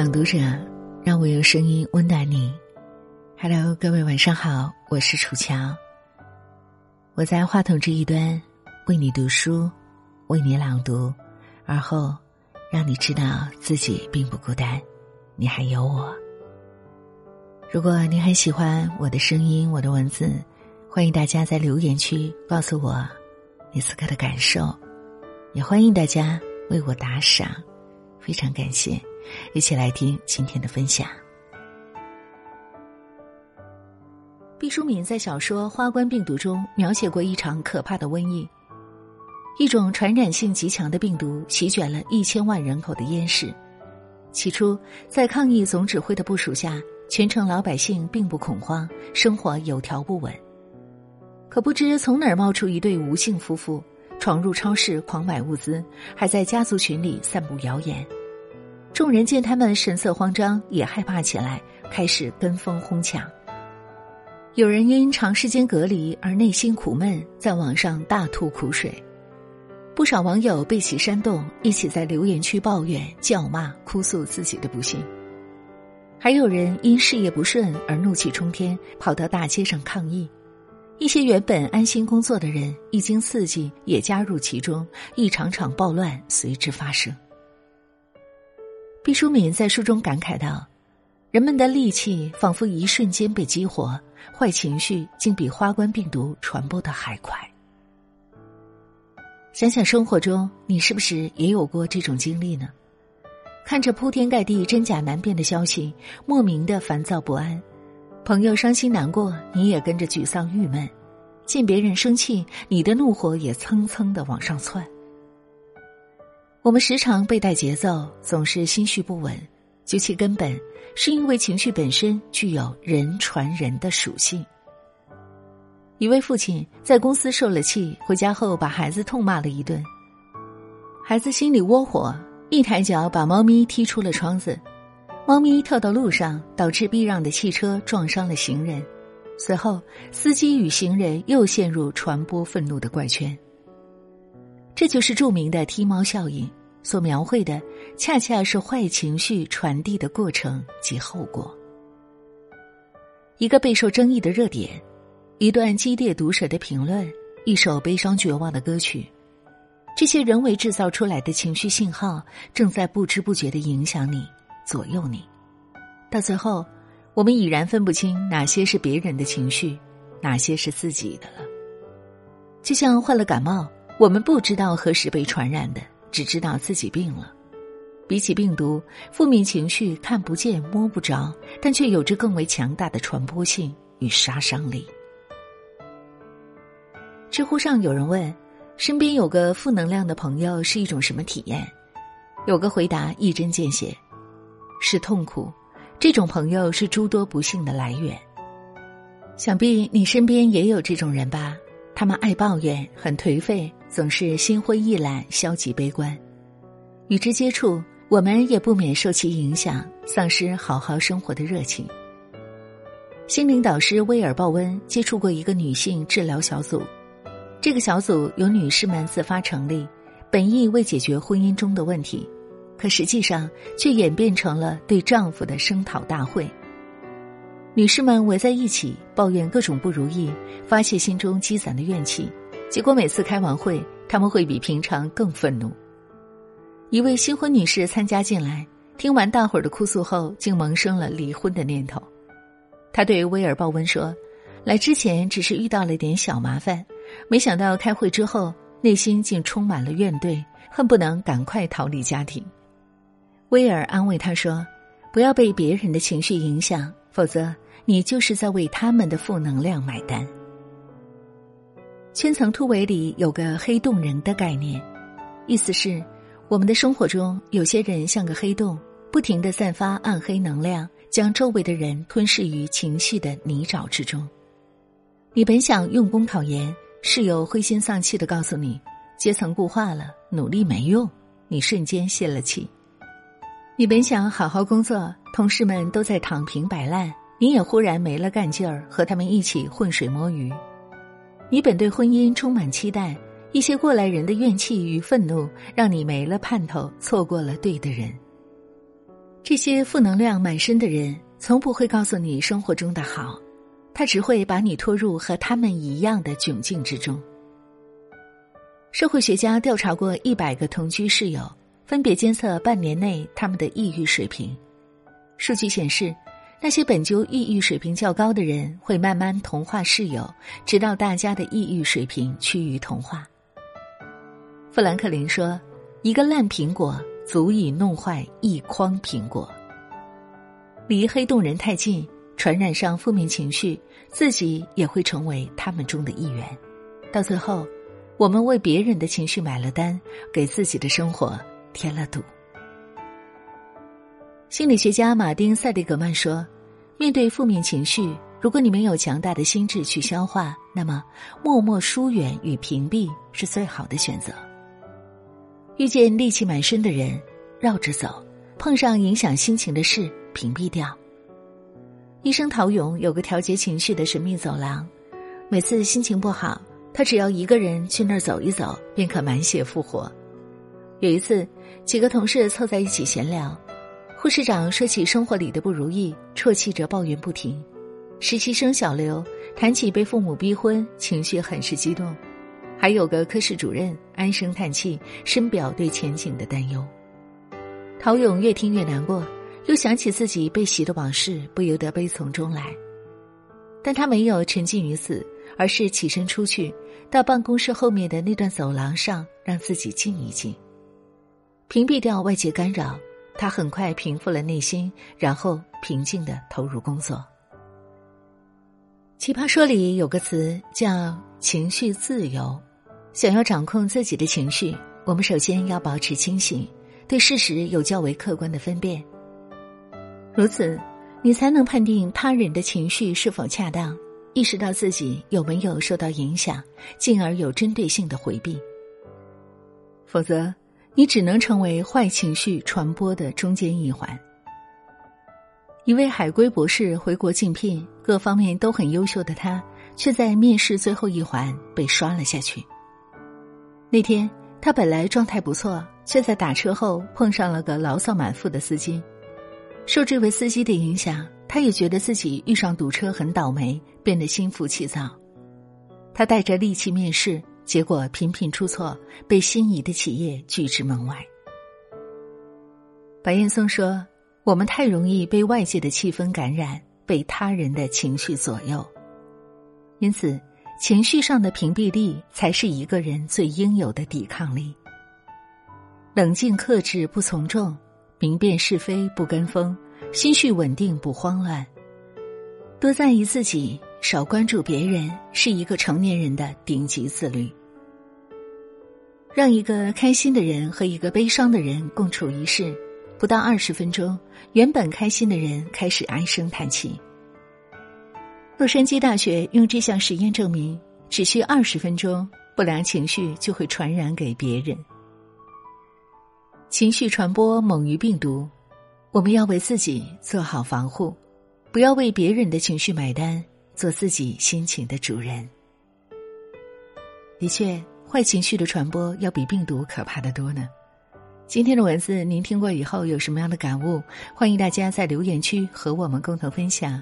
朗读者，让我用声音温暖你。Hello，各位晚上好，我是楚乔。我在话筒这一端为你读书，为你朗读，而后让你知道自己并不孤单，你还有我。如果你很喜欢我的声音，我的文字，欢迎大家在留言区告诉我你此刻的感受，也欢迎大家为我打赏，非常感谢。一起来听今天的分享。毕淑敏在小说《花冠病毒》中描写过一场可怕的瘟疫，一种传染性极强的病毒席卷了一千万人口的燕市。起初，在抗疫总指挥的部署下，全城老百姓并不恐慌，生活有条不紊。可不知从哪儿冒出一对吴姓夫妇，闯入超市狂买物资，还在家族群里散布谣言。众人见他们神色慌张，也害怕起来，开始跟风哄抢。有人因长时间隔离而内心苦闷，在网上大吐苦水；不少网友被其煽动，一起在留言区抱怨、叫骂、哭诉自己的不幸。还有人因事业不顺而怒气冲天，跑到大街上抗议。一些原本安心工作的人，一经刺激，也加入其中，一场场暴乱随之发生。毕淑敏在书中感慨道：“人们的戾气仿佛一瞬间被激活，坏情绪竟比花冠病毒传播的还快。”想想生活中，你是不是也有过这种经历呢？看着铺天盖地、真假难辨的消息，莫名的烦躁不安；朋友伤心难过，你也跟着沮丧郁闷；见别人生气，你的怒火也蹭蹭的往上窜。我们时常被带节奏，总是心绪不稳，究其根本，是因为情绪本身具有人传人的属性。一位父亲在公司受了气，回家后把孩子痛骂了一顿，孩子心里窝火，一抬脚把猫咪踢出了窗子，猫咪跳到路上，导致避让的汽车撞伤了行人，随后司机与行人又陷入传播愤怒的怪圈。这就是著名的踢猫效应，所描绘的恰恰是坏情绪传递的过程及后果。一个备受争议的热点，一段激烈毒舌的评论，一首悲伤绝望的歌曲，这些人为制造出来的情绪信号，正在不知不觉的影响你，左右你。到最后，我们已然分不清哪些是别人的情绪，哪些是自己的了。就像患了感冒。我们不知道何时被传染的，只知道自己病了。比起病毒，负面情绪看不见摸不着，但却有着更为强大的传播性与杀伤力。知乎上有人问：“身边有个负能量的朋友是一种什么体验？”有个回答一针见血：“是痛苦。”这种朋友是诸多不幸的来源。想必你身边也有这种人吧？他们爱抱怨，很颓废。总是心灰意懒、消极悲观，与之接触，我们也不免受其影响，丧失好好生活的热情。心灵导师威尔·鲍温接触过一个女性治疗小组，这个小组由女士们自发成立，本意为解决婚姻中的问题，可实际上却演变成了对丈夫的声讨大会。女士们围在一起抱怨各种不如意，发泄心中积攒的怨气。结果每次开完会，他们会比平常更愤怒。一位新婚女士参加进来，听完大伙儿的哭诉后，竟萌生了离婚的念头。她对威尔·鲍温说：“来之前只是遇到了点小麻烦，没想到开会之后，内心竟充满了怨怼，恨不能赶快逃离家庭。”威尔安慰她说：“不要被别人的情绪影响，否则你就是在为他们的负能量买单。”圈层突围里有个黑洞人的概念，意思是我们的生活中有些人像个黑洞，不停的散发暗黑能量，将周围的人吞噬于情绪的泥沼之中。你本想用功考研，室友灰心丧气的告诉你阶层固化了，努力没用，你瞬间泄了气。你本想好好工作，同事们都在躺平摆烂，你也忽然没了干劲儿，和他们一起浑水摸鱼。你本对婚姻充满期待，一些过来人的怨气与愤怒，让你没了盼头，错过了对的人。这些负能量满身的人，从不会告诉你生活中的好，他只会把你拖入和他们一样的窘境之中。社会学家调查过一百个同居室友，分别监测半年内他们的抑郁水平。数据显示，那些本就抑郁水平较高的人，会慢慢同化室友，直到大家的抑郁水平趋于同化。富兰克林说：“一个烂苹果足以弄坏一筐苹果。”离黑洞人太近，传染上负面情绪，自己也会成为他们中的一员。到最后。我们为别人的情绪买了单，给自己的生活添了堵。心理学家马丁·塞利格曼说：“面对负面情绪，如果你没有强大的心智去消化，那么默默疏远与屏蔽是最好的选择。遇见戾气满身的人，绕着走；碰上影响心情的事，屏蔽掉。”医生陶勇有个调节情绪的神秘走廊，每次心情不好。他只要一个人去那儿走一走，便可满血复活。有一次，几个同事凑在一起闲聊，护士长说起生活里的不如意，啜泣着抱怨不停；实习生小刘谈起被父母逼婚，情绪很是激动；还有个科室主任唉声叹气，深表对前景的担忧。陶勇越听越难过，又想起自己被洗的往事，不由得悲从中来。但他没有沉浸于此。而是起身出去，到办公室后面的那段走廊上，让自己静一静，屏蔽掉外界干扰。他很快平复了内心，然后平静的投入工作。奇葩说里有个词叫“情绪自由”，想要掌控自己的情绪，我们首先要保持清醒，对事实有较为客观的分辨。如此，你才能判定他人的情绪是否恰当。意识到自己有没有受到影响，进而有针对性的回避。否则，你只能成为坏情绪传播的中间一环。一位海归博士回国竞聘，各方面都很优秀的他，却在面试最后一环被刷了下去。那天，他本来状态不错，却在打车后碰上了个牢骚满腹的司机。受这位司机的影响。他也觉得自己遇上堵车很倒霉，变得心浮气躁。他带着戾气面试，结果频频出错，被心仪的企业拒之门外。白岩松说：“我们太容易被外界的气氛感染，被他人的情绪左右，因此情绪上的屏蔽力才是一个人最应有的抵抗力。冷静克制，不从众，明辨是非，不跟风。”心绪稳定，不慌乱，多在意自己，少关注别人，是一个成年人的顶级自律。让一个开心的人和一个悲伤的人共处一室，不到二十分钟，原本开心的人开始唉声叹气。洛杉矶大学用这项实验证明，只需二十分钟，不良情绪就会传染给别人。情绪传播猛于病毒。我们要为自己做好防护，不要为别人的情绪买单，做自己心情的主人。的确，坏情绪的传播要比病毒可怕的多呢。今天的文字您听过以后有什么样的感悟？欢迎大家在留言区和我们共同分享。